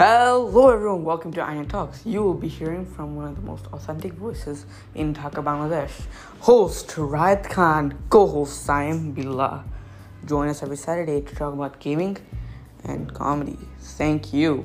Hello everyone, welcome to Ayan Talks. You will be hearing from one of the most authentic voices in Dhaka, Bangladesh. Host Raid Khan, co-host Saim Billah. Join us every Saturday to talk about gaming and comedy. Thank you.